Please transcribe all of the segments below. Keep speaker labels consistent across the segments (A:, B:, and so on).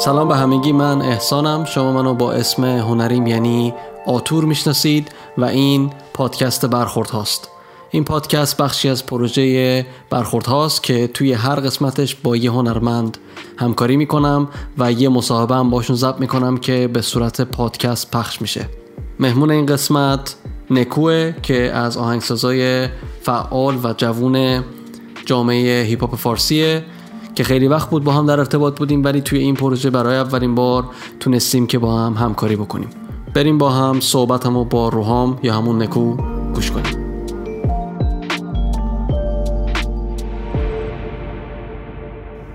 A: سلام به همگی من احسانم. شما منو با اسم هنریم یعنی آتور می‌شناسید و این پادکست برخورد هاست. این پادکست بخشی از پروژه برخورد هاست که توی هر قسمتش با یه هنرمند همکاری می‌کنم و یه مصاحبه هم باشون ضبط می‌کنم که به صورت پادکست پخش میشه. مهمون این قسمت نکوه که از آهنگسازای فعال و جوون جامعه هیپ هاپ فارسیه. که خیلی وقت بود با هم در ارتباط بودیم ولی توی این پروژه برای اولین بار تونستیم که با هم همکاری بکنیم. بریم با هم صحبتمو با روحام یا همون نکو گوش کنیم.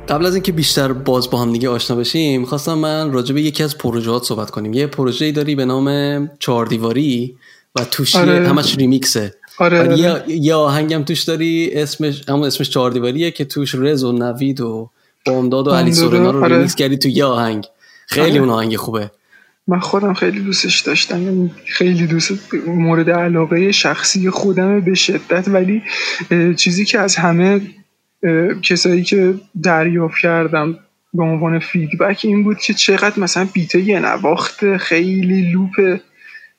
A: قبل از اینکه بیشتر باز با هم دیگه آشنا بشیم خواستم من راجع به یکی از پروژهات صحبت کنیم. یه پروژه‌ای داری به نام چهار دیواری و توش آره. همش ریمیکسه.
B: آره, آره.
A: یه یه آهنگم توش داری اسمش همون اسمش چهار دیواریه که توش رز و نوید و بامداد و علی سورنا رو آره. ریمیکس کردی تو یه آهنگ خیلی آره. اون آهنگ خوبه
B: من خودم خیلی دوستش داشتم یعنی خیلی دوست مورد علاقه شخصی خودم به شدت ولی چیزی که از همه کسایی که دریافت کردم به عنوان feedback این بود که چقدر مثلا beat ه یه نواخت خیلی loop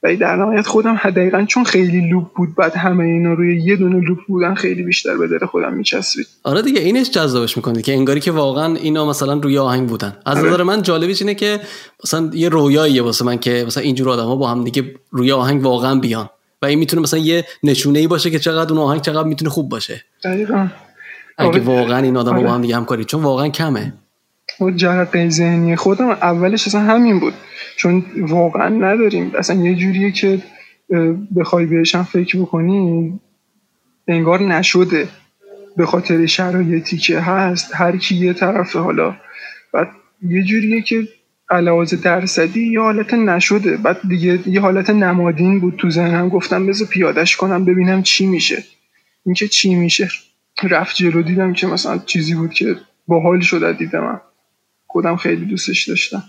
B: ولی در نهایت خودم دقیقا چون خیلی لوپ بود بعد همه اینا روی یه دونه لوپ بودن خیلی بیشتر به دل خودم میچسبید
A: آره دیگه اینش جذابش می‌کنه که انگاری که واقعا اینا مثلا روی آهنگ بودن از آره. نظر من جالبیش اینه که مثلا یه رویاییه واسه من که مثلا اینجور آدما با هم دیگه روی آهنگ واقعا بیان و این می‌تونه مثلا یه نشونه ای باشه که چقدر اون آهنگ چقدر می‌تونه خوب باشه
B: دقیقا
A: اگه آره. واقعا این آدما آره. با هم دیگه همکاری چون واقعا کمه
B: و جرقه ذهنی خودم اولش اصلا همین بود. چون واقعا نداریم. اصلا یه جوریه که بخوای بهش هم فکر بکنی انگار نشده. به خاطر شرایطی که هست هر کی یه طرف حالا. بعد یه جوریه که علاوه درصدی یه حالت نشده. بعد دیگه یه حالت نمادین بود تو ذهنم. گفتم بذار پیادش کنم ببینم چی میشه. اینکه چی میشه. رفت جلو دیدم که مثلا چیزی بود که باحال شده دیدم. خودم خیلی دوستش داشتم.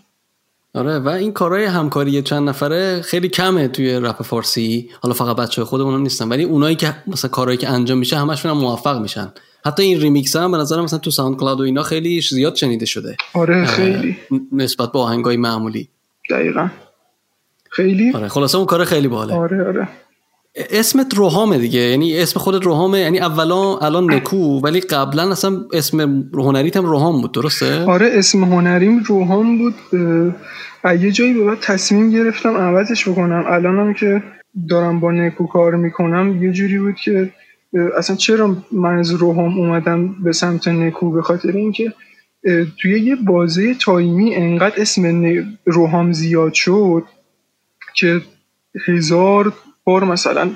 A: آره و این کارهای همکاری چند نفره خیلی کمه توی رپ فارسی. حالا فقط بچه خودمون هم نیستن ولی اونایی که مثلا کارهایی که انجام میشه همشون هم موفق میشن. حتی این ریمیکس هم به نظرم مثلا تو SoundCloud و اینا خیلی زیاد شنیده شده.
B: آره خیلی.
A: نسبت به آهنگای معمولی.
B: دقیقا. خیلی.
A: آره خلاصه اون کار خیلی باحاله.
B: آره آره.
A: اسمت روحامه دیگه. یعنی اسم خودت روحامه یعنی اولا الان نکو ولی قبلا اصلا اسم هنریت هم روحام بود درسته؟
B: آره اسم هنریم روحام بود. یه جایی به بعد تصمیم گرفتم عوضش بکنم. الانم که دارم با نکو کار می‌کنم یه جوری بود که اصلا چرا من از روحام اومدم به سمت نکو؟ به خاطر اینکه توی یه بازه تایمی انقدر اسم روحام زیاد شد که هزار بار مثلا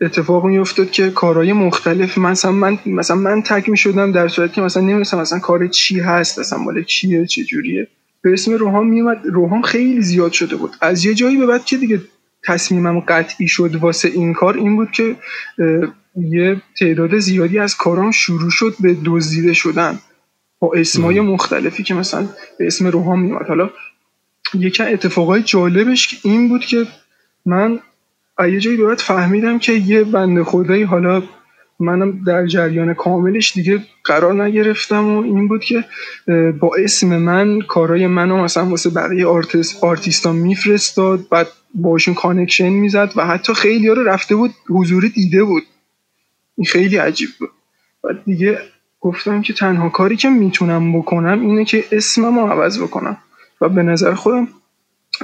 B: اتفاق میافتاد که کارهای مختلف مثلا من مثلا من تک می شدم در صورتی که مثلا نمی‌دونستم مثلا کار چی هست اصلا مال کیه چه جوریه. به اسم روحان میومد روحان خیلی زیاد شده بود. از یه جایی به بعد که دیگه تصمیمم قطعی شد واسه این کار این بود که یه تعداد زیادی از کارام شروع شد به دزدیده شدن با اسمای مختلفی که مثلا به اسم روحان میومد حالا یکی اتفاقای جالبش این بود که من یه جایی باید فهمیدم که یه بنده خدایی حالا منم در جریان کاملش دیگه قرار نگرفتم و این بود که با اسم من کارای منو مثلا واسه بقیه artist artist ا میفرستاد بعد باشون connection می‌زد و حتی خیلی ها رو رفته بود حضوری دیده بود. این خیلی عجیب بود. بعد دیگه گفتم که تنها کاری که می‌تونم بکنم اینه که اسمم رو عوض بکنم و به نظر خودم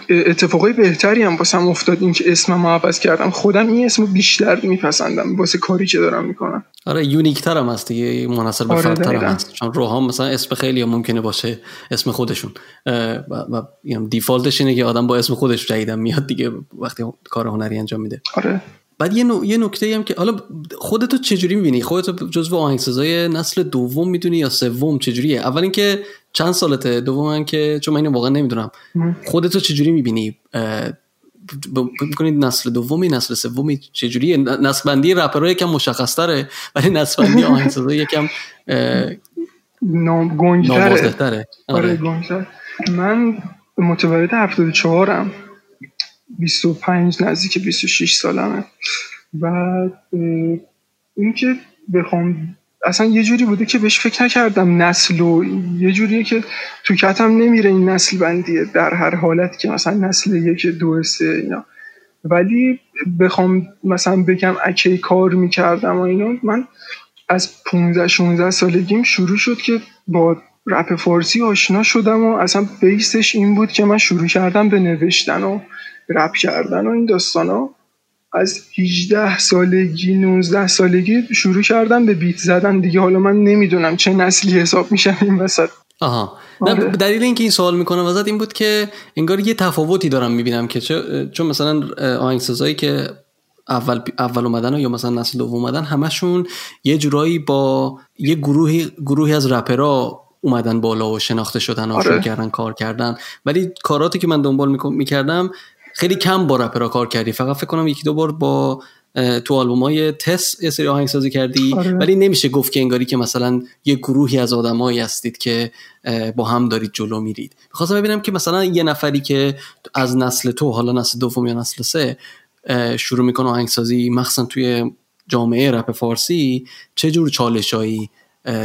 B: اتفاقای بهتری هم واسم افتاد این که اسمم عوض کردم. خودم این اسم بیشتر میپسندم واسه کاری که دارم می‌کنم.
A: آره یونیک تر هم هست دیگه. مناسب به آره هست. چون روحام مثلا اسم خیلی هم ممکنه باشه اسم خودشون. و, و دیفالتش اینه که آدم با اسم خودش جدیدم میاد دیگه وقتی کار هنری انجام میده.
B: آره.
A: بعد یه, نو... یه نکته هم که حالا خودتو چجوری می‌بینی؟ خودتو جزو آهنگسازای نسل دوم می‌دونی یا سوم؟ چجوریه؟ اول اینکه چند سالته؟ دوم که چون من اینو واقعا نمی‌دونم. خودتو چجوری می‌بینی؟ می‌کنید نسل دومی نسل سومی چجوریه نسل بندی رپرها یکم مشخص تره ولی نسل بندی آهنگسازا یکم
B: نامگنگتره آره, آره. من متولد 74 م 25 نزدیک 26 سالمه. و اینکه بخوام اصلا یه جوری بوده که بهش فکر نکردم نسل و یه جوریه که تو کتم نمیره این نسل بندیه در هر حالت که مثلا نسل یک دو سه اینا. ولی بخوام مثلا بگم اکی کار می‌کردم و اینا من از 15 16 سالگیم شروع شد که با رپ فارسی آشنا شدم و اصلا بیسش این بود که من شروع کردم به نوشتن و رپ کردن و این داستان ها از 18 سالگی 19 سالگی شروع کردم به بیت زدن دیگه حالا من نمی‌دونم چه نسلی حساب میشم این وسط
A: آها آره. دلیل اینکه این سوال می‌کنم ازت این بود که انگار یه تفاوتی دارم می‌بینم که چون مثلا آهنگسازایی که اول اول اومدن یا مثلا نسل دوم اومدن همشون یه جورایی با یه گروهی گروهی از رپرها اومدن بالا و شناخته شدن و آره. کردن کار کردن ولی کاراتی که من دنبال می‌کردم خیلی کم با رپرها کار کردی. فقط فکر کنم یکی دو بار با تو آلبوم های تست یه سری آهنگ سازی کردی. آره. ولی نمیشه گفت که انگاری که مثلا یه گروهی از آدمایی هستید که با هم دارید جلو میرید. می‌خواستم ببینم که مثلا یه نفری که از نسل تو حالا نسل دوم یا نسل سه شروع می‌کنه آهنگسازی مخصوصا توی جامعه رپ فارسی چه جور چالشایی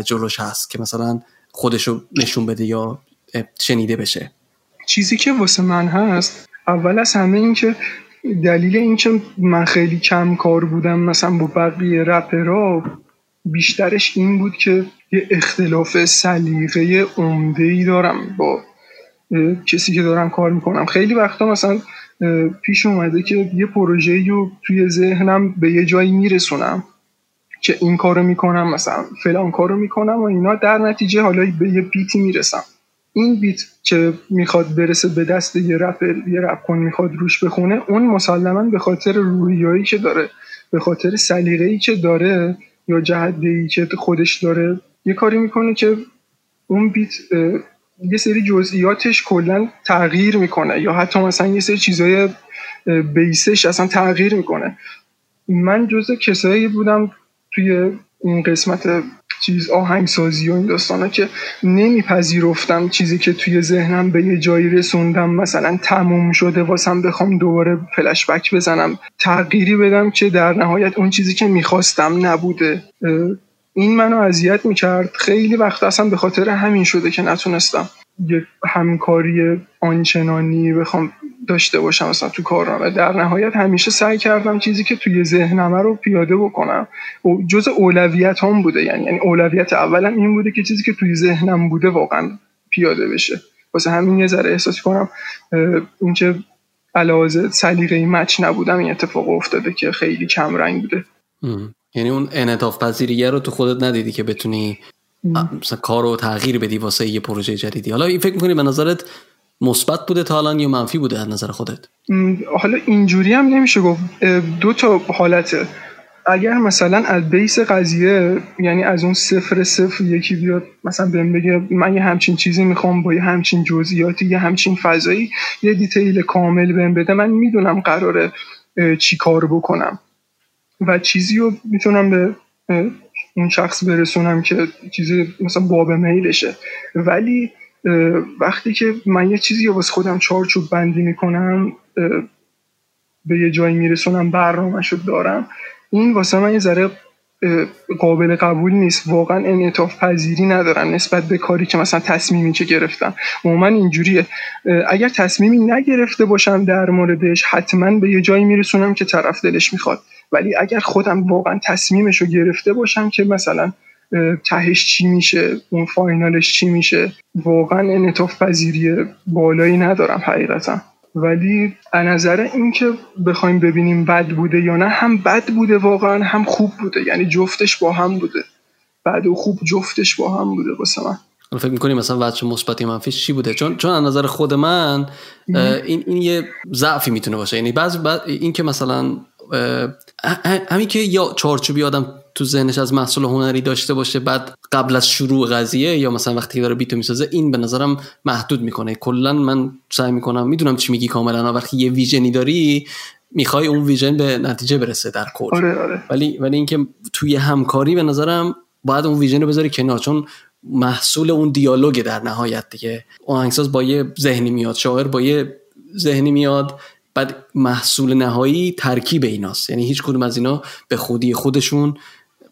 A: جلوش هست که مثلا خودشو نشون بده یا شنیده بشه؟
B: چیزی که واسه من هست اول از همه این که دلیل این که من خیلی کم کار بودم مثلا با بقیه رپرها بیشترش این بود که یه اختلاف سلیقه عمده ای دارم با کسی که دارم کار می‌کنم. خیلی وقتا مثلا پیش اومده که یه پروژه رو توی ذهنم به یه جایی میرسونم که این کارو می‌کنم مثلا فلان کارو می‌کنم و اینا. در نتیجه حالا به یه بیتی می‌رسم. این بیت که می‌خواد برسه به دست یه رپر یه رپ کن می‌خواد روش بخونه اون مسلما به خاطر رویایی که داره به خاطر سلیقه‌ای که داره یا جهده‌ای که خودش داره یه کاری می‌کنه که اون بیت یه سری جزئیاتش کلا تغییر می‌کنه یا حتی مثلا یه سری چیزای بیسش اصلا تغییر می‌کنه. من جزء کسایی بودم توی این قسمت چیز آهنگسازی و این داستانا که نمیپذیرفتم چیزی که توی ذهنم به یه جایی رسوندم. مثلا تموم شده واسم بخوام دوباره فلشبک بزنم تغییری بدم که در نهایت اون چیزی که می‌خواستم نبوده. این منو اذیت می‌کرد. خیلی وقت اصلا به خاطر همین شده که نتونستم یه همکاری آنچنانی بخوام داشته باشم اصلا تو کارنامه. در نهایت همیشه سعی کردم چیزی که توی ذهنمه رو پیاده بکنم. و جز اولویت هم بوده. یعنی یعنی اولویت اولم این بوده که چیزی که توی ذهنم بوده واقعا پیاده بشه. واسه همین یه ذره احساس کنم اینکه علاوه سلیقه مچ نبودم این اتفاق افتاده که خیلی کم رنگ بوده.
A: یعنی اون انعطاف پذیریه رو تو خودت ندیدی که بتونی مثلا کار رو تغییر بدی واسه یه پروژه جدیدی. حالا این فکر می‌کنی به نظرت مثبت بوده تا الان یا منفی بوده از نظر خودت؟
B: حالا اینجوری هم نمیشه گفت. دو تا حالته. اگر مثلا از بیس قضیه یعنی از اون صفر صفر یکی بیاد مثلا بهم بگه من یه همچین چیزی می‌خوام با یه همچین جزئیاتی یه همچین فضایی یه دیتیل کامل بهم بده من می‌دونم قراره چی کار بکنم. و چیزی رو می‌تونم به اون شخص برسونم که چیزی مثلا باب میلشه. ولی وقتی که من یه چیزی رو واسه خودم چارچوب بندی می‌کنم به یه جایی میرسونم برنامهشو دارم. این واسه من یه ذره قابل قبول نیست. واقعا انعطاف پذیری ندارم نسبت به کاری که مثلا تصمیمی که گرفتم. من اینجوریه. اگر تصمیمی نگرفته باشم در موردش حتما به یه جایی میرسونم که طرف دلش می‌خواد. ولی اگر خودم واقعا تصمیمش رو گرفته باشم که مثلا تهش چی میشه اون فاینالش چی میشه. واقعا انعطاف پذیری بالایی ندارم حقیقتا. ولی از نظر اینکه بخوایم ببینیم بد بوده یا نه هم بد بوده واقعا هم خوب بوده. یعنی جفتش با هم بوده. بد و خوب جفتش با هم بوده واسه من.
A: فکر می‌کنی مثلا وجه مثبتی منفیش چی بوده؟ چون چون از نظر خود من این این یه ضعفی می‌تونه باشه. یعنی بعض این که مثلا همین که یا چارچوبی آدم تو ذهنش از محصول هنری داشته باشه بعد قبل از شروع قضیه یا مثلا وقتی داره بیتو می‌سازه این به نظرم محدود می‌کنه. کلا من سعی می‌کنم می‌دونم چی میگی کاملا وقتی یه ویژنی داری می‌خوای اون ویژن به نتیجه برسه در کور
B: آره آره.
A: ولی ولی اینکه توی همکاری به نظرم باید اون ویژن رو بذاری کنار چون محصول اون دیالوگ در نهایت دیگه. آهنگساز با یه ذهنی میاد شاعر با یه ذهنی میاد بعد محصول نهایی ترکیب ایناست. یعنی هیچ کدوم از اینا به خودی خودشون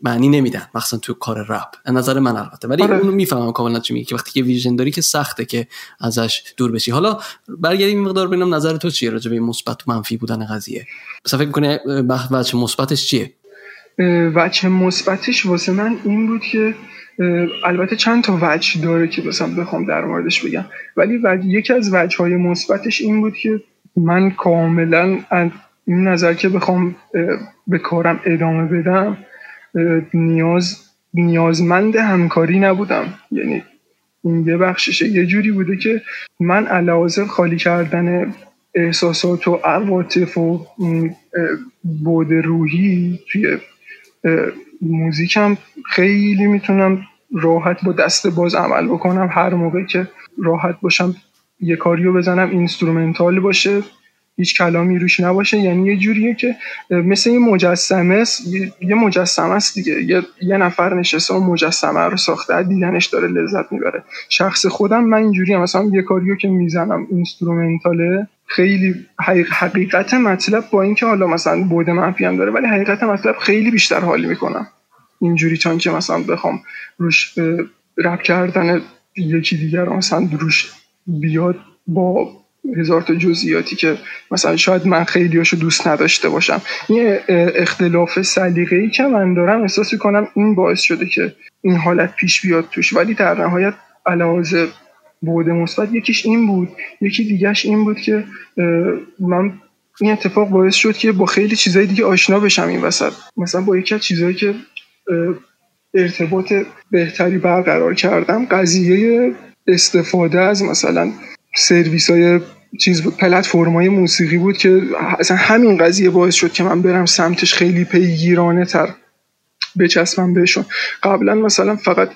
A: معنی نمیدن مثلا تو کار رپ. نظر من البته. ولی آره. اونو می‌فهمم کاملا چی میگه که وقتی که ویژن داری که سخته که ازش دور بشی. حالا برگردیم مقدار ببینم نظر تو چیه راجع به مثبت و منفی بودن قضیه. مثلا فکر می‌کنی بچه مثبتش چیه؟
B: وجه مثبتش واسه من این بود که البته چند تا وجه داره که مثلا بخوام در موردش بگم. ولی یکی از وجه های مثبتش این بود که من کاملا این نظر که بخوام به کارم ادامه بدم نیاز نیازمند همکاری نبودم. یعنی این یه بخششه. یه جوری بوده که من علاوه خالی کردن احساسات و عواطف و بعد روحی توی موزیکم خیلی می‌تونم راحت با دست باز عمل بکنم. هر موقع که راحت باشم یه کاریو بزنم instrumental باشه. هیچ کلامی روش نباشه. یعنی یه جوریه که مثل یه مجسمه است یه مجسمه است دیگه. یه, نفر نشسته و مجسمه رو ساخته دیدنش داره لذت می‌بره. شخص خودم من اینجوری هم مثلا یه کاریو که می‌زنم اینسترومنتاله خیلی حقیقت مطلب با اینکه حالا مثلا بود منفی هم داره ولی حقیقت مطلب خیلی بیشتر حالی می‌کنم. اینجوری چون که مثلا بخوام روش رپ کردن یکی دیگر مثلا روش بیاد با هزار تا جزئیاتی که مثلا شاید من خیلیاشو دوست نداشته باشم. این اختلاف سلیقه‌ای که من دارم احساس کنم این باعث شده که این حالت پیش بیاد توش. ولی در نهایت علاوه بوده مثبت یکیش این بود یکی دیگهش این بود که من این اتفاق باعث شد که با خیلی چیزای دیگه آشنا بشم این وسط. مثلا با یکی از چیزهایی که ارتباط بهتری برقرار کردم قضیه استفاده از مثلا سرویس های چیز بود پلتفرم های موسیقی بود که اصلا همین قضیه باعث شد که من برم سمتش خیلی پیگیرانه تر بچسبم بهشون. قبلا مثلا فقط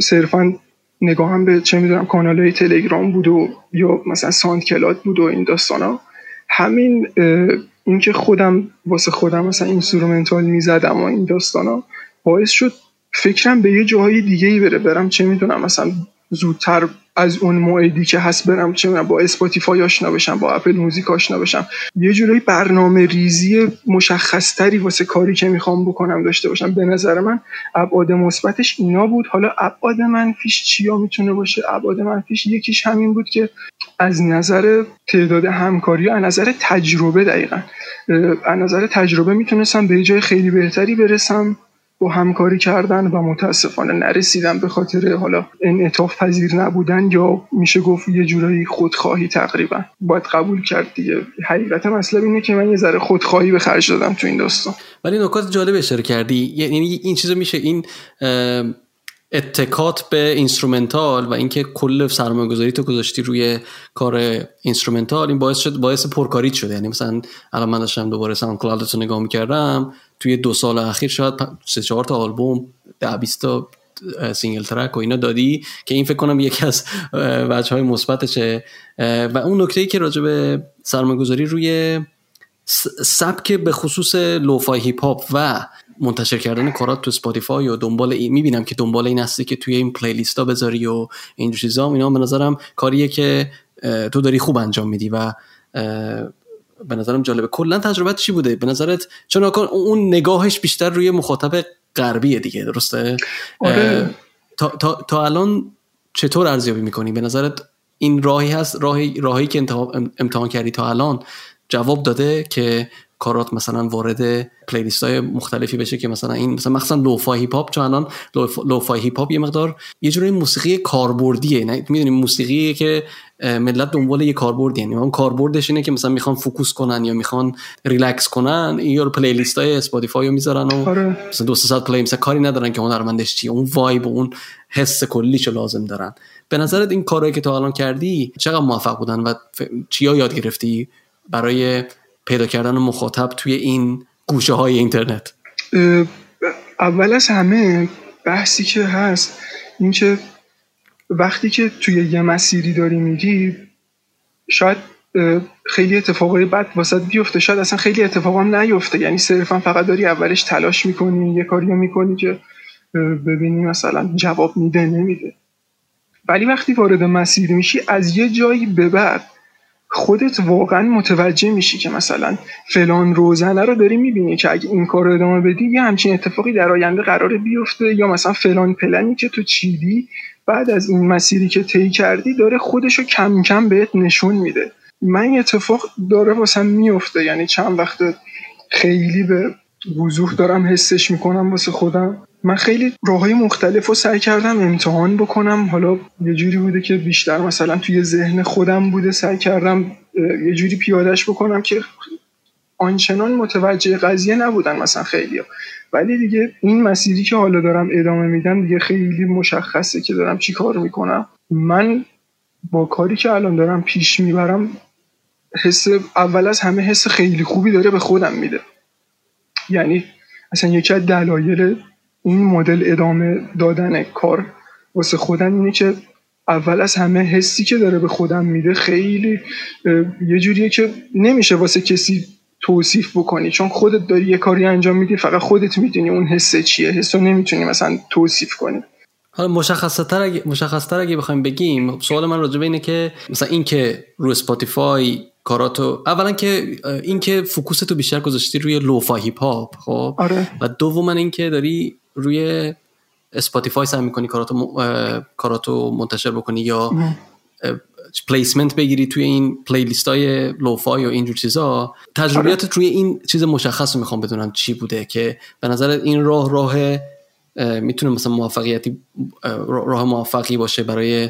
B: صرفا نگاهم به چه می‌دونم کانال های تلگرام بود و یا مثلا SoundCloud بود و این داستان ها همین اینکه خودم واسه خودم مثلا instrumental می‌زدم و این داستان ها باعث شد فکرم به یه جاهای دیگه ای بره برم چه می‌دونم مثلا زودتر از اون موعدی که هست برم چه با Spotify آشنا بشم با Apple Music آشنا بشم. یه جورایی برنامه ریزی مشخصتری واسه کاری که می‌خوام بکنم داشته باشم. به نظر من ابعاد مثبتش اینا بود. حالا ابعاد منفیش چیا می‌تونه باشه؟ ابعاد منفیش یکیش همین بود که از نظر تعداد همکاری از نظر تجربه دقیقا. از نظر تجربه می‌تونستم به جای خیلی بهتری برسم. با همکاری کردن و متاسفانه نرسیدن به خاطر حالا انعطاف پذیر نبودن یا میشه گفت یه جورایی خودخواهی تقریبا باید قبول کرد دیگه. حقیقت مسئله اینه که من یه ذره خودخواهی به خرج دادم تو این داستان.
A: ولی نکات جالب اشاره کردی. یعنی این چیزو میشه این اتکات به instrumental و اینکه کل سرمایه گذاری تو گذاشتی روی کار instrumental این باعث شد باعث پرکاریت شده یعنی مثلا الان من داشتم دوباره Sound رو نگاه می‌کردم توی دو سال اخیر شاید سه چهار تا آلبوم ده بیست تا single track و اینا دادی که این فکر کنم یکی از وجه های مثبتشه. و اون نکته ای که راجع به سرمایه گذاری روی سبک به خصوص lo-fi hip hop و منتشر کردن کارات تو Spotify و دنبال این می‌بینم که دنبال این هستی که توی این playlist ها بذاری و این چیزا اینا به نظرم کاریه که تو داری خوب انجام میدی و به نظرم جالبه. کلا تجربت چی بوده؟ به نظرت چون اون نگاهش بیشتر روی مخاطب غربیه دیگه درسته؟ آره. تا, تا, تا الان چطور ارزیابی می‌کنی؟ به نظرت این راهی هست راهی راهی که امتحان کردی تا الان جواب داده که کارات مثلا وارد playlist های مختلفی بشه که مثلا این مثلا مخصوصا lo-fi hip hop چون الان lo-fi hip hop یه مقدار یه جوری موسیقی کاربردیه. نه می‌دونی موسیقی که ملت دنبال یه کاربردی یعنی اون کاربردش اینه که مثلا می‌خوان focus کنن یا می‌خوان ریلکس کنن یا playlist های Spotify رو می‌ذارن و آره. مثلا دو ساعت play مثلا کاری ندارن که هنرمندش چیه. اون vibe و اون حس کلیشو لازم دارن. به نظرت این کارهایی که تا الان کردی چقدر موفق بودن و چیا یاد گرفتی برای پیدا کردن مخاطب توی این گوشه های اینترنت؟
B: اول از همه بحثی که هست این که وقتی که توی یه مسیری داری میری شاید خیلی اتفاقای بد واسط بیفته. شاید اصلا خیلی اتفاق هم نیفته. یعنی صرفا فقط داری اولش تلاش می‌کنی یه کاری می‌کنی که ببینی مثلا جواب میده نمیده. ولی وقتی وارد مسیر میشی از یه جایی به بعد خودت واقعا متوجه میشی که مثلا فلان روزنه رو داری می‌بینی که اگه این کار رو ادامه بدی یه همچین اتفاقی در آینده قرار بیفته. یا مثلا فلان پلنی که تو چیدی بعد از این مسیری که طی کردی داره خودشو کم کم بهت نشون میده. من اتفاق داره واسم میفته یعنی چند وقت خیلی به وضوح دارم حسش می‌کنم واسه خودم. من خیلی راه های مختلف رو سعی کردم امتحان بکنم. حالا یه جوری بوده که بیشتر مثلا توی ذهن خودم بوده سعی کردم یه جوری پیادش بکنم که آنچنان متوجه قضیه نبودن مثلا خیلی ولی دیگه این مسیری که حالا دارم ادامه میدم دیگه خیلی مشخصه که دارم چی کار می‌کنم. من با کاری که الان دارم پیش می‌برم حس اول از همه حس خیلی خوبی داره به خودم میده. یعنی اصلا یکی از دلایل این مدل ادامه دادن کار واسه خودم اینه که اول از همه حسی که داره به خودم میده خیلی یه جوریه که نمیشه واسه کسی توصیف بکنی. چون خودت داری یه کاری انجام میدی فقط خودت می‌دونی اون حس چیه. حس رو نمی‌تونی مثلا توصیف کنی.
A: حالا مشخصتر اگه مشخصتر اگه بخوایم بگیم سوال من راجبه اینه که مثلا این که رو اسپاتیفای کاراتو اولا که این که focus تو بیشتر گذاشتی روی lo-fi hip hop خب؟
B: آره.
A: و دوم این که داری روی Spotify سعی می‌کنی کاراتو کاراتو منتشر بکنی یا placement بگیری توی این playlist های lo-fi و اینجور چیزا. تجربیاتت آره. روی این چیز مشخص رو می‌خوام بدونم چی بوده که به نظر این راه راه می‌تونه مثلا موفقیتی راه موفقی باشه برای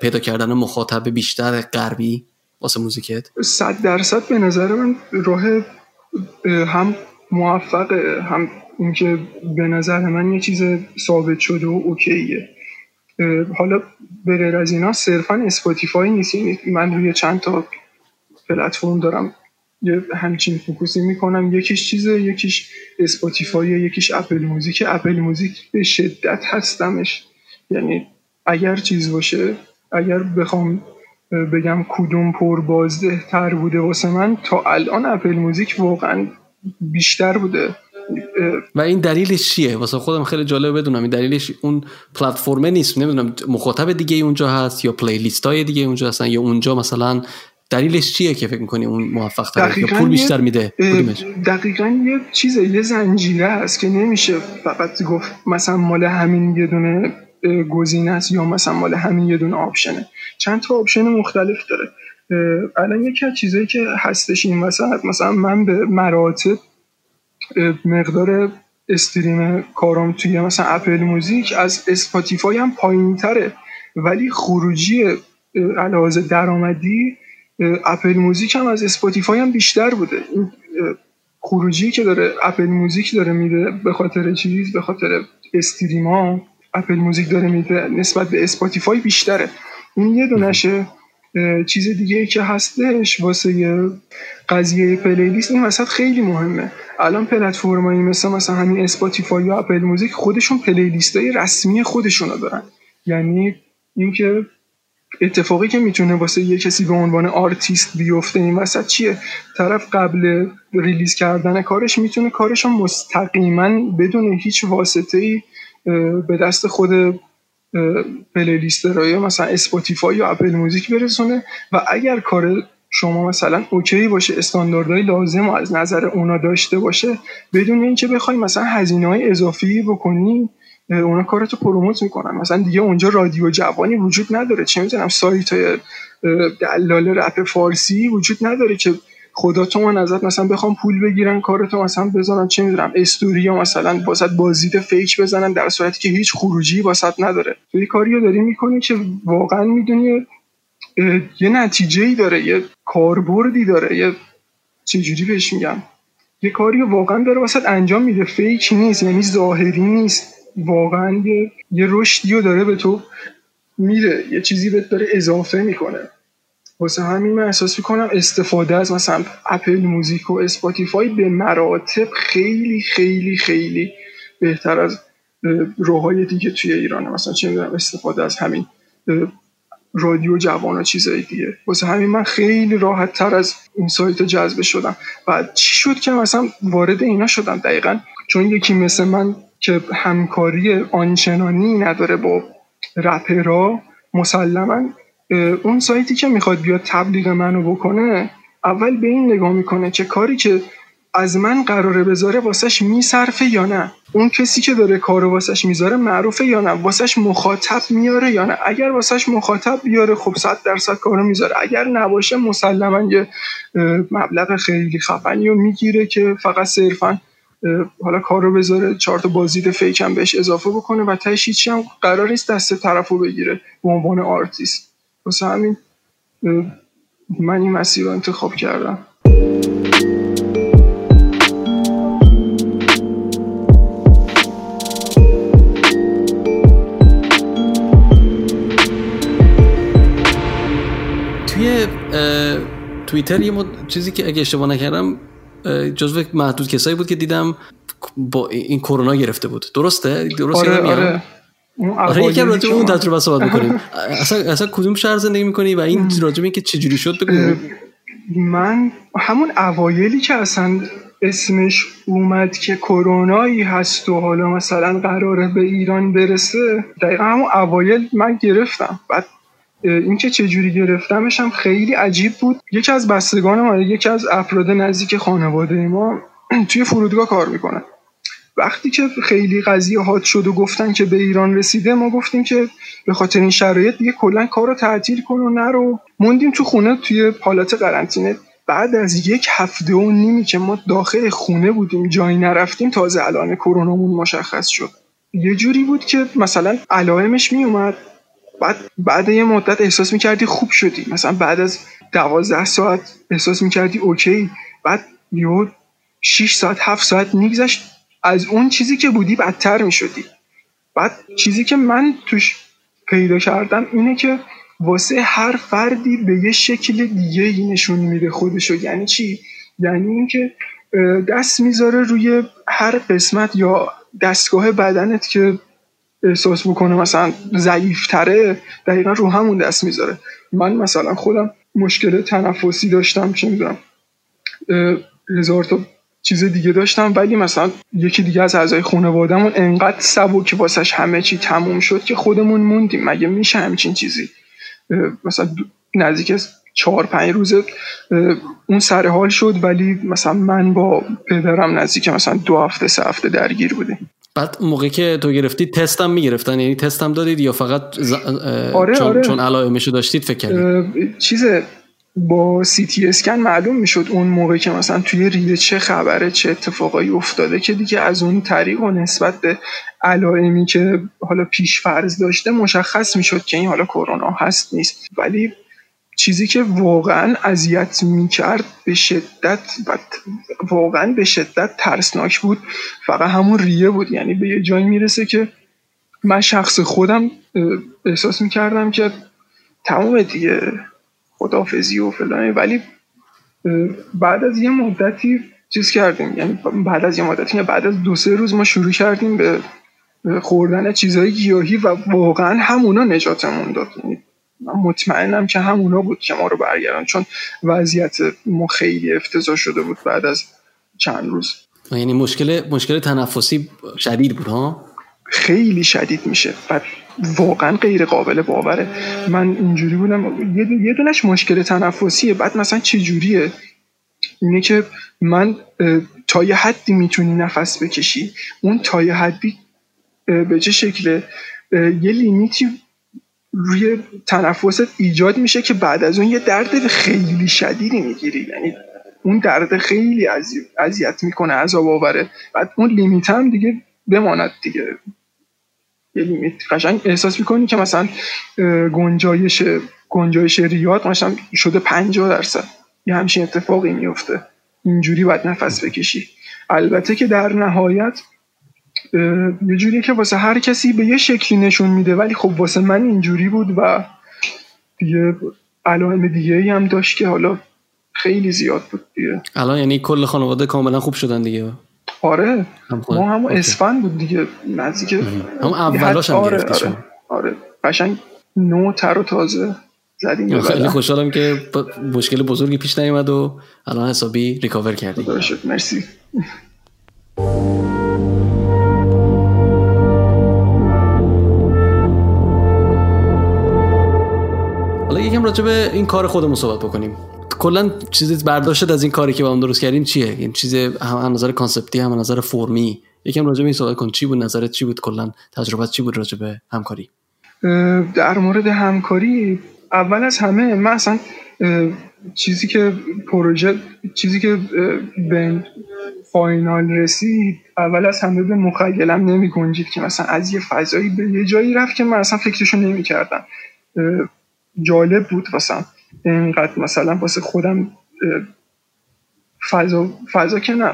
A: پیدا کردن مخاطب بیشتر غربی واسه موزیکت؟
B: صد درصد به نظر من راه هم موفقه هم اینکه به نظر من یه چیز ثابت شده و okay ه. حالا به غیر از اینا صرفا Spotify نیست. یعنی من روی چند تا پلتفرم دارم یه همچین focus ی می‌کنم. یکیش چیزه یکیش Spotify یکیش Apple Music. Apple Music به شدت هستمش. یعنی اگر چیز باشه اگر بخوام بگم کدوم پر بازده تر بوده واسه من تا الان اپل موزیک واقعا بیشتر بوده.
A: و این دلیلش چیه؟ واسه خودم خیلی جالب بدونم. این دلیلش اون پلتفرمه نیست. نمی‌دونم مخاطب دیگه اونجا هست یا پلیلیست های دیگه اونجا هستن یا اونجا مثلا دلیلش چیه که فکر می‌کنی اون موفق تره؟ پول بیشتر میده؟
B: دقیقا یه چیزه یه زنجیره است که نمیشه فقط گفت مثلا مال همین یه دونه گزینه است یا مثلا مال همین یه دونه option ه چند تا option مختلف داره. الان یکی از چیزایی که هستش این وسط مثلا من به مراتب مقدار stream کارم توی مثلا Apple Music از Spotify هم پایین تره ولی خروجی حالا درآمدی Apple Music هم از Spotify هم بیشتر بوده. این خروجی که داره Apple Music داره میده به خاطر چیز به خاطر stream ا Apple Music داره میده نسبت به Spotify بیشتره. این یه دونشه چیز دیگه ای که هستش واسه قضیه playlist این وسط خیلی مهمه. الان پلتفرمایی مثل مثلا همین Spotify یا Apple Music خودشون playlist های رسمی خودشونو دارن. یعنی اینکه اتفاقی که می‌تونه واسه یه کسی به عنوان آرتیست بیفته این وسط چیه؟ طرف قبل release کردن کارش می‌تونه کارش مستقیما بدون هیچ واسطه ای به دست خود playlist های مثلا Spotify یا Apple Music برسونه و اگر کار شما مثلا OK باشه استانداردهای لازم و از نظر اونا داشته باشه بدون اینکه بخوای مثلا هزینه های اضافی بکنی اونا کارتو promote می‌کنن. مثلا دیگه اونجا رادیو جوانی وجود نداره. چه می‌دونم سایت های دلال رپ فارسی وجود نداره که خدا تو من ازت مثلا بخوام پول بگیرن کارتو مثلا بزنن چه می‌دونم استوریا مثلا واسط بازدید فیک بزنن در صورتی که هیچ خروجی واسط نداره. تو یه کاریو داری می‌کنی که واقعا می‌دونی یه نتیجه ای داره یه کاربردی داره یه چجوری بهش میگم؟ یه کاری واقعا داره واسط انجام میده. فیک نیست یعنی ظاهری نیست. واقعا یه, یه رشدی رو داره به تو میره یه چیزی بهت داره اضافه می‌کنه. واسه همین من احساس می‌کنم استفاده از مثلا Apple Music و Spotify به مراتب خیلی خیلی خیلی بهتر از روش های دیگه توی ایرانه. مثلا چه می‌دونم استفاده از همین رادیو جوان و چیزای دیگه. واسه همین من خیلی راحت تر از این سایت جذب شدم. و چی شد که مثلا وارد اینا شدم دقیقا؟ چون یکی مثل من که همکاری آنچنانی نداره با رپرا مسلما اون سایتی که می‌خواد بیاد تبلیغ منو بکنه اول به این نگاه می‌کنه که کاری که از من قراره بذاره واسش میصرفه یا نه. اون کسی که داره کارو واسش می‌ذاره معروفه یا نه؟ واسش مخاطب میاره یا نه؟ اگر واسش مخاطب بیاره خب صد درصد کارو می‌ذاره. اگر نباشه مسلما یه مبلغ خیلی خفنی رو می‌گیره که فقط صرفا حالا کارو بذاره چهار تا بازدید fake هم بهش اضافه بکنه و تهش هم قرار نیست دست طرفو بگیره به عنوان آرتیست. واسه همین من این مسیر رو انتخاب کردم.
A: توی توییتر یه مد... چیزی که اگه اشتباه نکردم جزو محدود کسایی بود که دیدم با این کرونا گرفته بود. درسته؟ درسته
B: آره آره.
A: آره یکم راجع اون تجربه صحبت می‌کنیم. اصلا اصلا کدوم شهر زندگی می‌کنی و این راجع که چجوری شد بگو.
B: من همون اوایلی که اصلا اسمش اومد که کرونایی هست و حالا مثلا قراره به ایران برسه دقیقا همون اوایل من گرفتم. بعد اینکه چجوری گرفتمش هم خیلی عجیب بود. یکی از بستگان ما یکی از افراد نزدیک خانواده ما توی فرودگاه کار می‌کنه. وقتی که خیلی قضیه هات شد و گفتن که به ایران رسیده ما گفتیم که به خاطر این شرایط دیگه کلا کار رو تعطیل کن و نرو. موندیم تو خونه توی حالت قرنطینه. بعد از یک هفته و نیمی که ما داخل خونه بودیم جایی نرفتیم تازه الان کرونامون مشخص شد. یه جوری بود که مثلا علائمش میومد بعد بعد یه مدت احساس می‌کردی خوب شدی. مثلا بعد از دوازده ساعت احساس می‌کردی اوکی. بعد یه 6 ساعت هفت ساعت میگذشت. از اون چیزی که بودی بدتر می‌شدی. بعد چیزی که من توش پیدا کردم اینه که واسه هر فردی به یه شکل دیگه ای نشون میده خودشو. یعنی چی؟ یعنی اینکه دست می‌ذاره روی هر قسمت یا دستگاه بدنت که احساس بکنه مثلا ضعیفتره دقیقا رو همون دست می‌ذاره. من مثلا خودم مشکل تنفسی داشتم چه می‌دونم هزار تا چیز دیگه داشتم ولی مثلا یکی دیگه از اعضای خانوادهمون انقدر سبک واسش همه چی تموم شد که خودمون موندیم. مگه میشه همچین چیزی؟ مثلا نزدیک چهار پنج روزه اون سر حال شد ولی مثلا من با پدرم نزدیک مثلا دو هفته سه هفته درگیر بودیم.
A: بعد موقعی که تو گرفتی تست هم می‌گرفتن یعنی تست هم دادید یا فقط ز...
B: آره
A: چون,
B: آره.
A: چون علائمشو داشتید فکر کردید؟
B: چیز با سی تی اسکن معلوم می‌شد اون موقع که مثلا توی ریه چه خبره چه اتفاقایی افتاده که دیگه از اون طریق و نسبت به علائمی که حالا پیش فرض داشته مشخص می‌شد که این حالا کرونا هست نیست. ولی چیزی که واقعا اذیت می‌کرد به شدت و واقعا به شدت ترسناک بود. فقط همون ریه بود. یعنی به یه جایی می‌رسه که من شخص خودم احساس می‌کردم که تمام دیگه. خدافزی و فلانه. ولی بعد از یه مدتی چیز کردیم. یعنی بعد از یه مدتی بعد از دو سه روز ما شروع کردیم به خوردن چیزهای گیاهی و واقعا همونا نجاتمون داد. یعنی من مطمئنم که همونا بود که ما رو برگردن چون وضعیت ما خیلی افتضاح شده بود بعد از چند روز.
A: یعنی مشکل مشکل تنفسی شدید بود ها؟
B: خیلی شدید میشه. و واقعا غیر قابل باوره. من اینجوری بودم یه دونش مشکل تنفسیه. بعد مثلا چه جوریه اینه که من تا یه حدی می‌تونی نفس بکشی. اون تا یه حدی به چه شکله؟ یه لیمیتی روی تنفست ایجاد میشه که بعد از اون یه درد خیلی شدیدی می‌گیری. یعنی اون درد خیلی اذیت می‌کنه عذاب آوره. بعد اون لیمیت هم دیگه بماند دیگه. قشنگ احساس می‌کنی که مثلا گنجایش گنجایش ریاد مثلا شده 50 درصد. یه همچین اتفاقی میفته اینجوری باید نفس بکشی. البته که در نهایت یه جوری که واسه هر کسی به یه شکلی نشون میده ولی خب واسه من اینجوری بود و دیگه علائم دیگه ای هم داشت که حالا خیلی زیاد بود دیگه.
A: الان یعنی کل خانواده کاملا خوب شدن دیگه.
B: آره هم ما هم اسفند بود دیگه نزدیک
A: هم اولاش هم
B: آره آره, آره. قشنگ نو تر و تازه زدیم
A: خیلی خوشحالم که مشکل بزرگی پیش نیومد و الان حسابی recover کردی
B: مرسی.
A: حالا یکم راجع به این کار خودمون صحبت بکنیم. کلا چیزی برداشت از این کاری که با هم درست کردیم چیه؟ این چیز هم نظر concept ی هم نظر فرمی. یکم راجع به این صحبت کن. چی بود؟ نظرت چی بود کلا؟ تجربه چی بود راجع به همکاری؟
B: در مورد همکاری اول از همه من اصلا چیزی که پروژه چیزی که به فاینال رسید اول از همه به مخیلم نمی گنجید که مثلا از یه فضایی به یه جایی رفت که من اصلا فکرشو نمی کردم. جالب بود مثلا. اینقدر مثلا واسه خودم فضا, فضا که نه.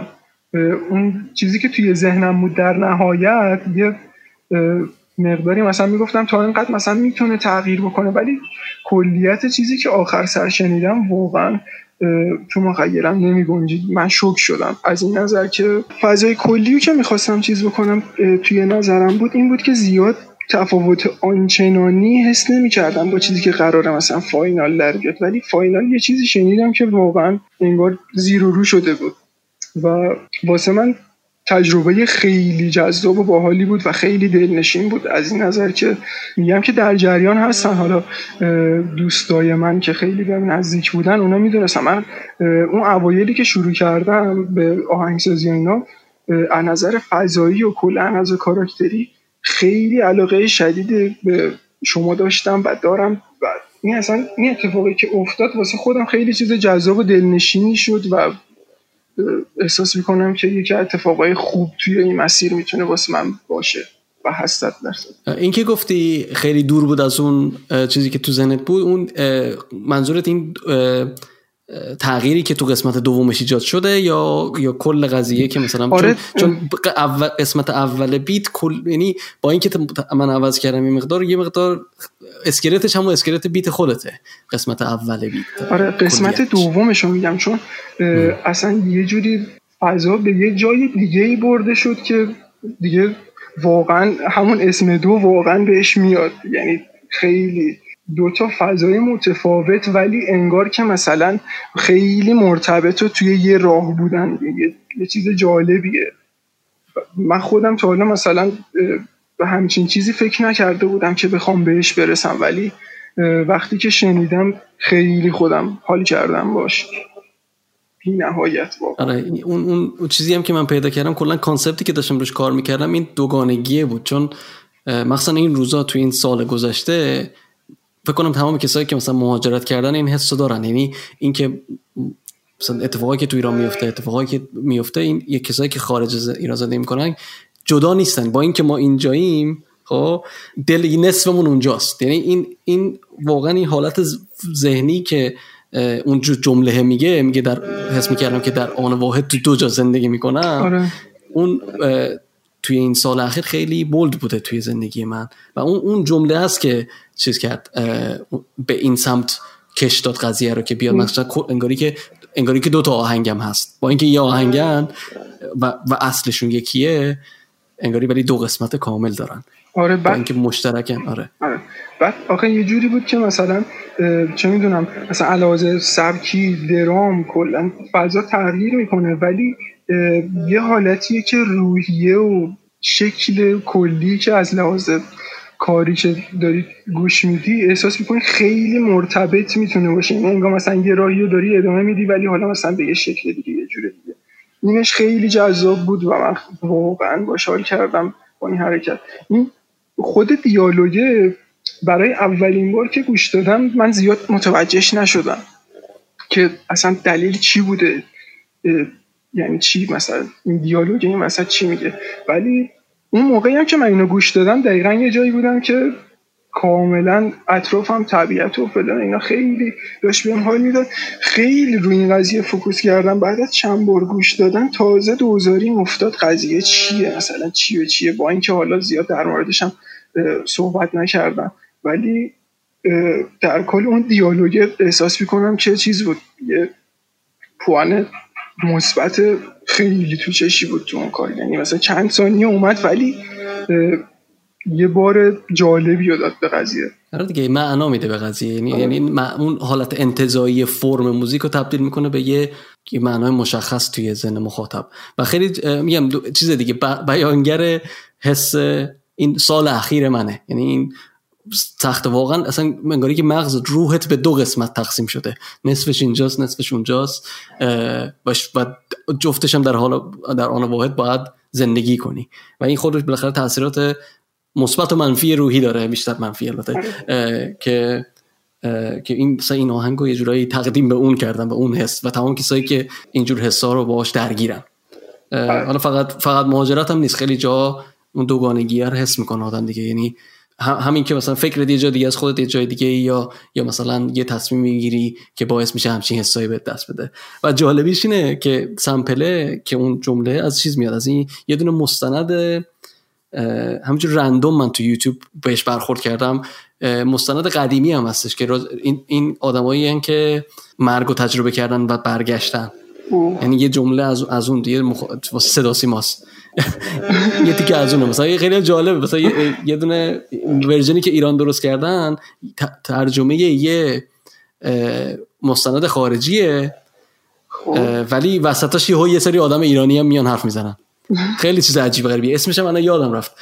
B: اون چیزی که توی ذهنم بود در نهایت یه مقداری مثلا می‌گفتم تا اینقدر مثلا می‌تونه تغییر بکنه ولی کلیت چیزی که آخر سر شنیدم واقعا تو مخیلم نمی گنجید من شک شدم. از این نظر که فضای کلی که می‌خواستم چیز بکنم توی نظرم بود این بود که زیاد تفاوت آنچنانی حس نمی کردم با چیزی که قراره مثلا فاینال در بیاد. ولی فاینال یه چیزی شنیدم که واقعا انگار زیر و رو شده بود. و واسه من تجربه خیلی جذاب و باحالی بود و خیلی دلنشین بود. از این نظر که میگم که در جریان هستن. حالا دوستای من که خیلی به نزدیک بودن اونا می‌دونستم من اون اوایلی که شروع کردم به آهنگسازی اینا از نظر فضایی و کلا از کاراکتری خیلی علاقه شدید به شما داشتم و دارم و این اصلا این اتفاقی که افتاد واسه خودم خیلی چیز جذاب و دلنشینی شد و احساس می‌کنم که یکی اتفاقای خوب توی این مسیر می‌تونه واسه من باشه و هستت درصد
A: این که گفتی خیلی دور بود از اون چیزی که تو ذهنت بود اون منظورت این تغییری که تو قسمت دومش ایجاد شده یا یا کل قضیه که مثلا آره. چون, اول قسمت اول بیت کل یعنی با اینکه من عوض کردم این مقدار یه مقدار اسکلتش هم اسکلت بیت خودته قسمت اول بیت.
B: آره قسمت دومش رو میگم چون اصلا یه جوری فضا به یه جای دیگه ای برده شد که دیگه واقعا همون اسم دو واقعا بهش میاد. یعنی خیلی دو تا فضای متفاوت ولی انگار که مثلا خیلی مرتبط و توی یه راه بودن. یه, یه چیز جالبیه. من خودم تا حالا مثلا به همچین چیزی فکر نکرده بودم که بخوام بهش برسم ولی وقتی که شنیدم خیلی خودم حال کردم باش. بی نهایت
A: آره اون, اون چیزی هم که من پیدا کردم کلا کانسپتی که داشتم روش کار می‌کردم این دوگانگیه بود. چون مثلا این روزا تو این سال گذشته فکر کنم تمام کسایی که مثلا مهاجرت کردن این حسو دارن. یعنی اینکه مثلا اتفاقی که تو ایران میفته اتفاقی که میفته این یه کسایی که خارج از ایران زندگی می‌کنن جدا نیستن. با اینکه ما اینجاییم خب دل نصفمون اونجاست. یعنی این این واقعا این حالت ذهنی که اون جمله میگه میگه در حس می‌کردم که در آن واحد تو دو جا زندگی می‌کنم. آره. اون توی این سال اخیر خیلی بولد بوده توی زندگی من. و اون اون جمله هست که چیز کرد به این سمت کش داد قضیه رو که بیاد. مثلا انگاری که انگاری که دو تا آهنگم هست. با اینکه یه آهنگن و, و اصلشون یکیه انگاری ولی دو قسمت کامل دارن.
B: آره بعد
A: اینکه مشترکن آره.
B: آره. بعد آخه یه جوری بود که مثلا چه می‌دونم مثلا علاوه سبکی درام کلا فضا تغییر می‌کنه. ولی یه حالتیه که روحیه و شکل کلی که از لحاظ کاری که داری گوش میدی احساس می‌کنی خیلی مرتبط می‌تونه باشه. این یعنی انگار مثلا یه راهی رو داری ادامه میدی ولی حالا مثلا به یه شکل دیگه یه جوره دیگه. اینش خیلی جذاب بود و من واقعا باشال کردم با این حرکت. این خود دیالوگه برای اولین بار که گوش دادم من زیاد متوجهش نشدم که اصلا دلیل چی بوده. یعنی چی مثلا؟ این دیالوگ این مثلا چی میگه؟ ولی اون موقعی هم که من اینو گوش دادم دقیقا یه جایی بودم که کاملا اطرافم طبیعت و فلان اینا خیلی داشت بهم حال می‌داد. خیلی روی این قضیه فوکوس کردم. بعد از چند بار گوش دادن تازه دوزاری افتاد قضیه چیه؟ مثلا چیه چیه؟ با اینکه حالا زیاد در موردش هم صحبت نکردم. ولی در کل اون دیالوگ احساس می‌کنم چه چیز بود. یه پوان مثبت خیلی تو چشی بود تو اون کار. یعنی مثلا چند ثانیه اومد ولی یه بار جالبی داد به قضیه.
A: آره دیگه معنا میده به قضیه. یعنی آره. یعنی اون حالت انتظایی فرم موزیک رو تبدیل می‌کنه به یه معنای مشخص توی ذهن مخاطب. و خیلی میگم چیز دیگه بیانگر حس این سال اخیر منه. یعنی این تخت واقعا اصلا منگاری که مغز روحت به دو قسمت تقسیم شده. نصفش اینجاست نصفش اونجاست. باش و جفتش هم در حال در آن واحد باید زندگی کنی. و این خودش بالاخره تاثیرات مثبت و منفی روحی داره بیشتر منفی البته. که که این مثلا این آهنگ رو یه جورایی تقدیم به اون کردن به اون حس. و تمام کسایی که اینجور حسا رو باهاش درگیرن. حالا فقط فقط مهاجرت هم نیست. خیلی جا اون دوگانگی رو حس می‌کنه آدم دیگه. یعنی همین که مثلا فکر یه جای دیگه از خودت یه جای دیگه یا یا مثلا یه تصمیم می‌گیری که باعث میشه همچین حسایی به دست بده. و جالبیش اینه که سمپله که اون جمله از چیز میاد؟ از این یه دونه مستند همینجور رندوم من تو یوتیوب بهش برخورد کردم. مستند قدیمی هم هستش که این, این آدمایی که مرگ و تجربه کردن و برگشتن. یعنی یه جمله از, از اون دیگه مخ... صدا سیماست. یه تیکه از اونه مثلا خیلی جالبه. مثلا یه, دونه ورژنی که ایران درست کردن ترجمه یه مستند خارجیه. خب. ولی وسطاش یه یه سری آدم ایرانی هم میان حرف می‌زنن. خیلی چیز عجیب غریبی اسمش من یادم رفت.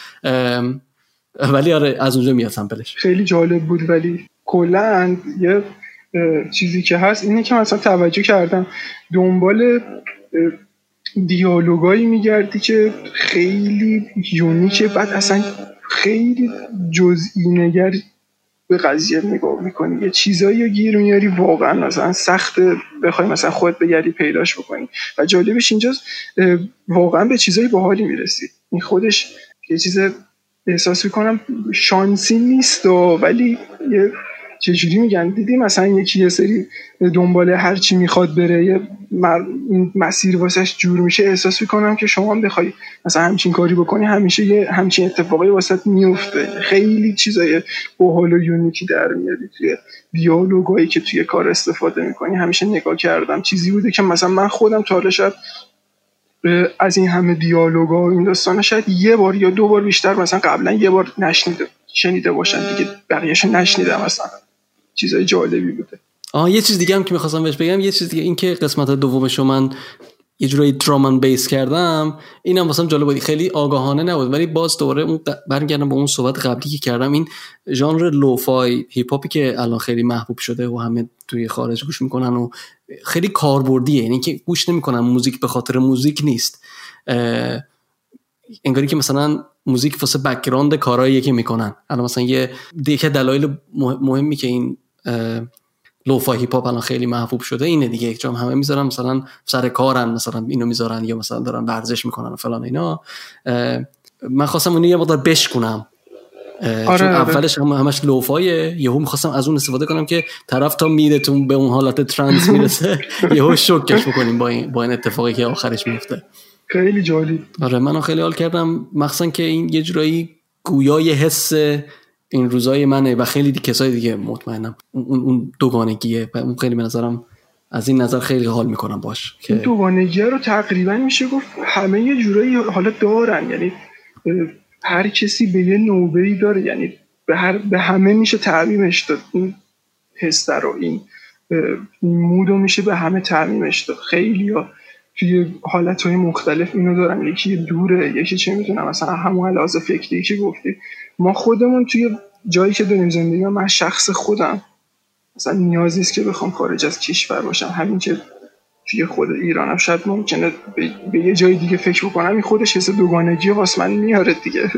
A: ولی آره از اونجا میاد سمپلش.
B: خیلی جالب بود. ولی کلا یه چیزی که هست اینه که مثلا توجه کردم دنبال دیالوگایی میگردی که خیلی یونیکه بعد اصلا خیلی جزئی نگر به قضیه نگاه می‌کنی. یه چیزایی رو گیر میاری واقعا مثلا سخت بخوای مثلا خود بگردی پیداش بکنی. و جالبش اینجاست واقعا به چیزایی باحالی می‌رسی. این خودش یه چیز احساس می‌کنم شانسی نیست ولی یه چجوری میگن؟ دیدی مثلا یکی یه سری دنبال هر چی می‌خواد بره یه مسیر واسش جور میشه احساس می‌کنم که شما هم بخوای مثلا همچین کاری بکنی همیشه یه همچین اتفاقی واسط میفته خیلی چیزای باحال و یونیکی در میاری توی دیالوگایی که توی کار استفاده می‌کنی. همیشه نگاه کردم. چیزی بوده که مثلا من خودم تا حالا از این همه دیالوگا و این داستان شاید یه بار یا دو بار بیشتر مثلا قبلا یه بار نشنیده شنیده باشن دیگه بقیهش نشنیدم مثلا چیزای جالبی بوده.
A: آه یه چیز دیگه هم که می‌خواستم بهش بگم یه چیز دیگه این که قسمت دومش من یه جورایی درامن بیس کردم اینم واسم جالب بود. خیلی آگاهانه نبود ولی باز دوباره اون برگردم با اون صحبت قبلی که کردم. این ژانر lo-fi hip hop ی که الان خیلی محبوب شده و همه توی خارج گوش می‌کنن و خیلی کاربردیه یعنی که گوش نمی‌کنن موزیک به خاطر موزیک نیست. انگاری که مثلا موزیک واسه background کارهایی که می‌کنن. الان مثلا یه دیگه دلایل مهمی که این lo-fi hip hop الان خیلی محبوب شده. اینه دیگه چون همه می‌ذارن مثلا سر کارن مثلا اینو می‌ذارن یا مثلا دارن ورزش می‌کنن و فلان اینا. من خواستم اونو یه مقدار بشکنم آره چون آره. اولش هم همش لوفایه یهو می‌خواستم از اون استفاده کنم که طرف تا میره تو به اون حالت ترانس می‌رسه یهو شوکش بکنیم با این با این اتفاقی که آخرش میفته
B: خیلی جالب
A: آره منو خیلی حال کردم. مخصوصا که این یه جورایی گویای حس این روزای منه و خیلی دی کسای دیگه مطمئنم. اون اون دوگانگیه و اون خیلی به نظرم از این نظر خیلی حال می‌کنم باش
B: که دوگانگی رو تقریبا میشه گفت همه یه جورایی حالا دارن. یعنی هر کسی به یه نوبه ای داره. یعنی به, هر به همه میشه تعمیمش داد. این حس رو این مودو میشه به همه تعمیمش داد. خیلی ها توی حالت های مختلف اینو دارن. یکی دوره یکی چه می‌تونم مثلا همون لحاظ فکری که گفتی. ما خودمون توی جایی که داریم زندگی من شخص خودم. مثلا نیازی است که بخوام خارج از کشور باشم. همین که توی خود ایرانم شاید ممکنه به, یه جای دیگه فکر بکنم این خودش حس دوگانگی واسه من میاره دیگه.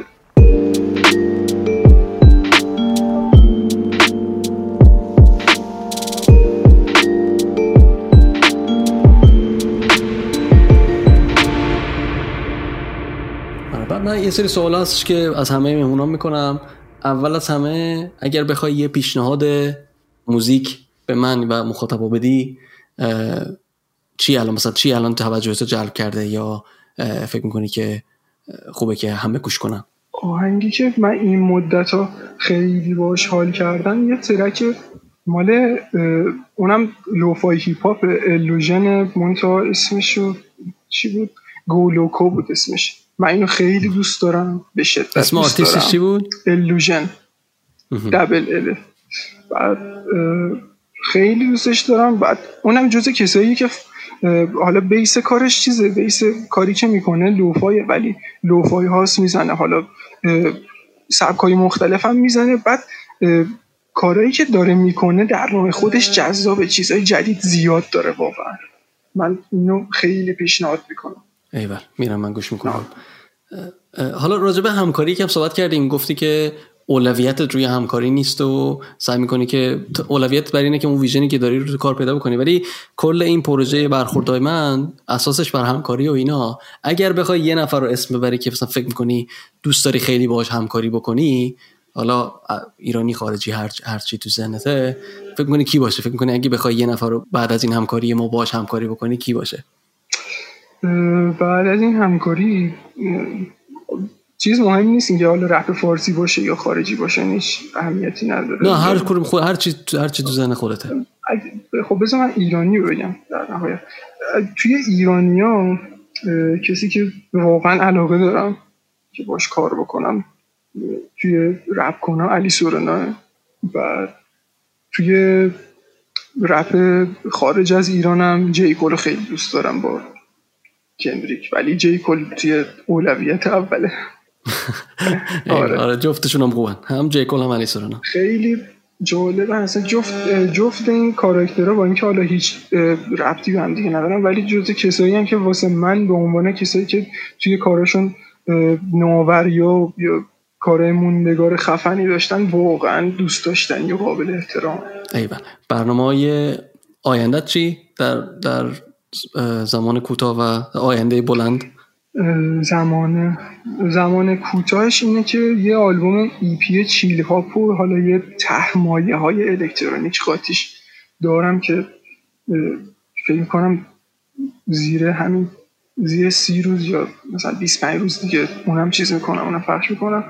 A: من یه سری سوال هستش که از همه مهمونان می‌کنم. اول از همه اگر بخوای یه پیشنهاد موزیک به من و مخاطبا بدی چی الان؟ مثلا چی الان توجهت جلب کرده یا فکر می‌کنی که خوبه که همه گوش کنن؟
B: آهنگی که من این مدت ها خیلی باش حال کردم یه ترک مال اونم لوفای هیپ هاپ الوژن مونتا اسمش چی بود؟ گولوکو بود اسمش. من اینو خیلی دوست دارم. به شدت
A: اسم آرتیستش چی بود؟
B: الوژن دبل ال بعد خیلی دوستش دارم. بعد اونم جز کسایی که حالا بیس کارش چیزه. بیس کاری که می‌کنه لوفای ولی لوفای هاست می‌زنه. حالا سبکای مختلف هم می‌زنه. بعد کارهایی که داره می‌کنه در نوع خودش جذاب چیزهای جدید زیاد داره واقعا. من اینو خیلی پیشنهاد می‌کنم.
A: ایول میرم من گوش می‌کنم. حالا راجع به همکاری که هم صحبت کردیم گفتی که اولویتت روی همکاری نیست و سعی می‌کنی که اولویت بر اینه که اون ویژنی که داری رو تو کار پیدا بکنی. ولی کل این پروژه برخوردهای من اساسش بر همکاری و اینا. اگر بخوای یه نفر رو اسم ببری که مثلا فکر می‌کنی دوست داری خیلی باهاش همکاری بکنی حالا ایرانی خارجی هر هر چی تو ذهنته فکر می‌کنی کی باشه؟ فکر می‌کنی اگه بخوای یه نفر رو بعد از این همکاری ما باهاش همکاری بکنی کی باشه؟
B: بعد از این همکاری چیز مهم نیست اینکه حالا رپ فارسی باشه یا خارجی باشه هیچ اهمیتی نداره.
A: نه هر کدوم خود هر چی هر چی تو ذهن خودته.
B: خب بذار من ایرانی بگم در نهایت. توی ایرانیا کسی که واقعا علاقه دارم که باش کار بکنم توی رپ کنم علی سورنا. و توی رپ خارج از ایرانم جی کول خیلی دوست دارم با کندریک ولی جی کول توی اولویت اوله.
A: آره. آره جفتشون هم خوبن. هم جیکول هم علی
B: خیلی جالب اصلا جفت جفت این کاراکترها با اینکه حالا هیچ ربطی به هم دیگه ندارن ولی جزء کسایی هم که واسه من به عنوان کسایی که توی کارشون نوآوری و یا کار موندگار خفنی داشتن واقعا دوست داشتن یا قابل احترام.
A: ایول. برنامه های آینده چی؟ در در زمان کوتاه و آینده بلند؟
B: زمان زمان کوتاهش اینه که یه آلبوم EP chillhop حالا یه تهمایه های الکترونیک قاطیش دارم که فکر کنم زیر همین زیر سی روز یا مثلا 25 روز دیگه اونم چیز می‌کنم اونم پخش می‌کنم.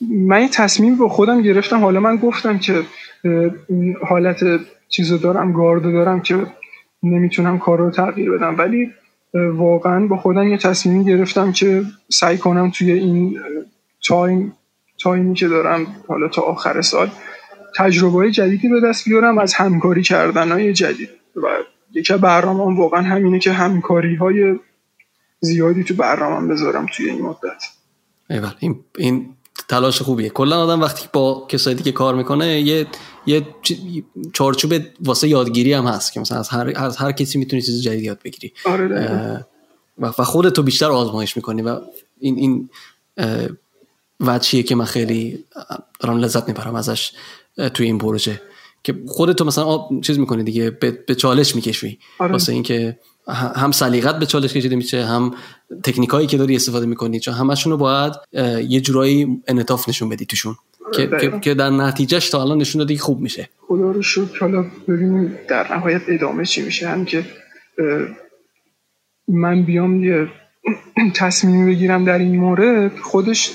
B: من تصمیم با خودم گرفتم. حالا من گفتم که حالت چیزو دارم گاردو دارم که نمی‌تونم کار رو تغییر بدم. ولی واقعا با خودم یه تصمیمی گرفتم که سعی کنم توی این تایم تایمی که دارم حالا تا آخر سال تجربه های جدیدی به دست بیارم از همکاری کردن های جدید. و یکی برنامه واقعا همینه که همکاری های زیادی تو برنامه بذارم توی این مدت.
A: این, این تلاش خوبیه. کلا آدم وقتی با کسایی که کار می‌کنه یه یه چارچوب واسه یادگیری هم هست که مثلا از هر از هر کسی می‌تونی چیز جدید یاد بگیری.
B: آره
A: و خودتو بیشتر آزمایش می‌کنی و این این وچیه که من خیلی دارم لذت می‌برم ازش توی این پروژه. که خودتو مثلا چیز می‌کنی دیگه به, چالش میکشوی. آره. واسه اینکه هم سلیقت به چالش کشیده میشه هم تکنیکایی که داری استفاده می‌کنی چون همشون رو باید یه جورایی انعطاف نشون بدی توشون که, که در نتیجهش تا الان نشون دادی خوب میشه.
B: خدا رو شکر. حالا ببینیم در نهایت ادامه چی میشه. هم که من بیام یه تصمیم بگیرم در این مورد. خودش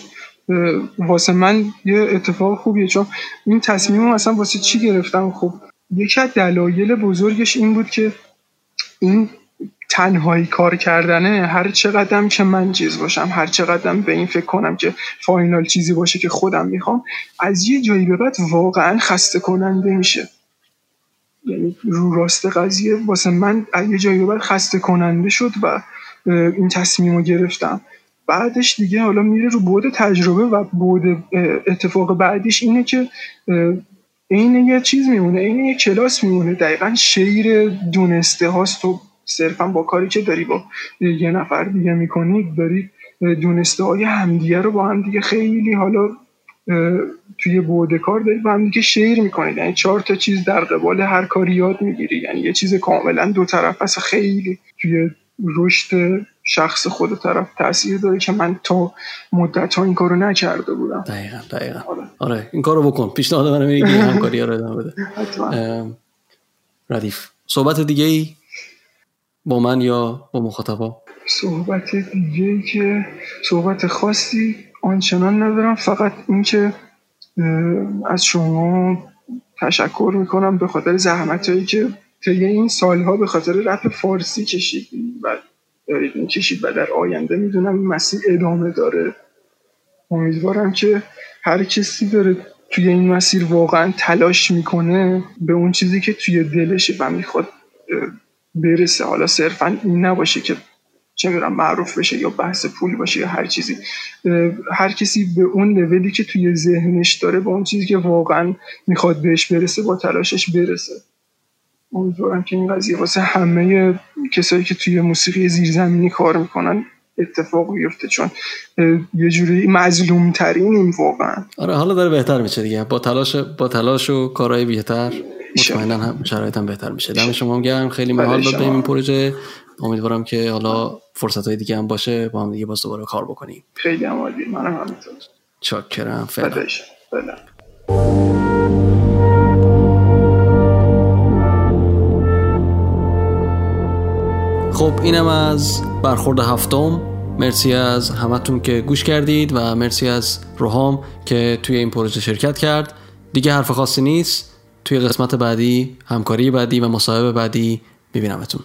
B: واسه من یه اتفاق خوبیه. چون این تصمیم رو اصلا واسه چی گرفتم؟ خب یکی از دلایل بزرگش این بود که این تنهایی کار کردنه هر چقدرم که من چیز باشم هر چقدرم به این فکر کنم که فاینال چیزی باشه که خودم می‌خوام از یه جایی به بعد واقعا خسته کننده میشه. یعنی رو راست قضیه واسه من از یه جایی به بعد خسته کننده شد و این تصمیم رو گرفتم. بعدش دیگه حالا میره رو بود تجربه و بود اتفاق بعدیش اینه که این یه چیز میمونه این یه کلاس میمونه. دقیقا شیر دونسته هاست و صرفا با کاری که داری با یه نفر دیگه می‌کنی داری دونسته های همدیگه رو با هم دیگه خیلی حالا توی بوده کار داری با هم دیگه شیر می‌کنید یعنی چهار تا چیز در قبال هر کاری یاد می‌گیری. یعنی یه چیز کاملا دو طرف است. خیلی توی رشد شخص خود طرف تاثیر داره که من تا مدت ها این کارو نکرده بودم.
A: دقیقا دقیقا. آره, آره. این کارو بکن. پیشنهاد منو میگی همکاری رو ادامه بده. ردیف صحبت دیگه ای با من یا با مخاطبا؟
B: صحبت دیگه که صحبت خاصی آنچنان ندارم فقط اینکه از شما تشکر می‌کنم به خاطر زحمت هایی که طی این سالها به خاطر رپ فارسی کشید و دارید این کشید و در آینده می‌دونم این مسیر ادامه داره. امیدوارم که هر کسی داره توی این مسیر واقعا تلاش می‌کنه به اون چیزی که توی دلشه و می‌خواد برسه. حالا صرفا این نباشه که چه می‌دونم معروف بشه یا بحث پول باشه یا هر چیزی. هر کسی به اون لولی که توی ذهنش داره با اون چیزی که واقعا می‌خواد بهش برسه با تلاشش برسه. امیدوارم که این قضیه واسه همه کسایی که توی موسیقی زیرزمینی کار می‌کنن اتفاق بیفته. چون یه جوری مظلوم ترینیم واقعا.
A: آره حالا داره بهتر میشه دیگه. با تلاش با تلاش و کارهای بهتر. مطمئنا هم شرایط هم بهتر میشه. دم شما هم گرم. خیلی محال داد این پروژه. امیدوارم که حالا فرصت های دیگه هم باشه. با هم دیگه باز دوباره کار بکنیم.
B: خیلی هم عالی. منم همینطور.
A: چاکرم. فعلا. خب اینم از برخورد هفتم. مرسی از همتون که گوش کردید و مرسی از روحام که توی این پروژه شرکت کرد. دیگه حرف خاصی نیست. توی قسمت بعدی همکاری بعدی و مصاحبه بعدی میبینمتون.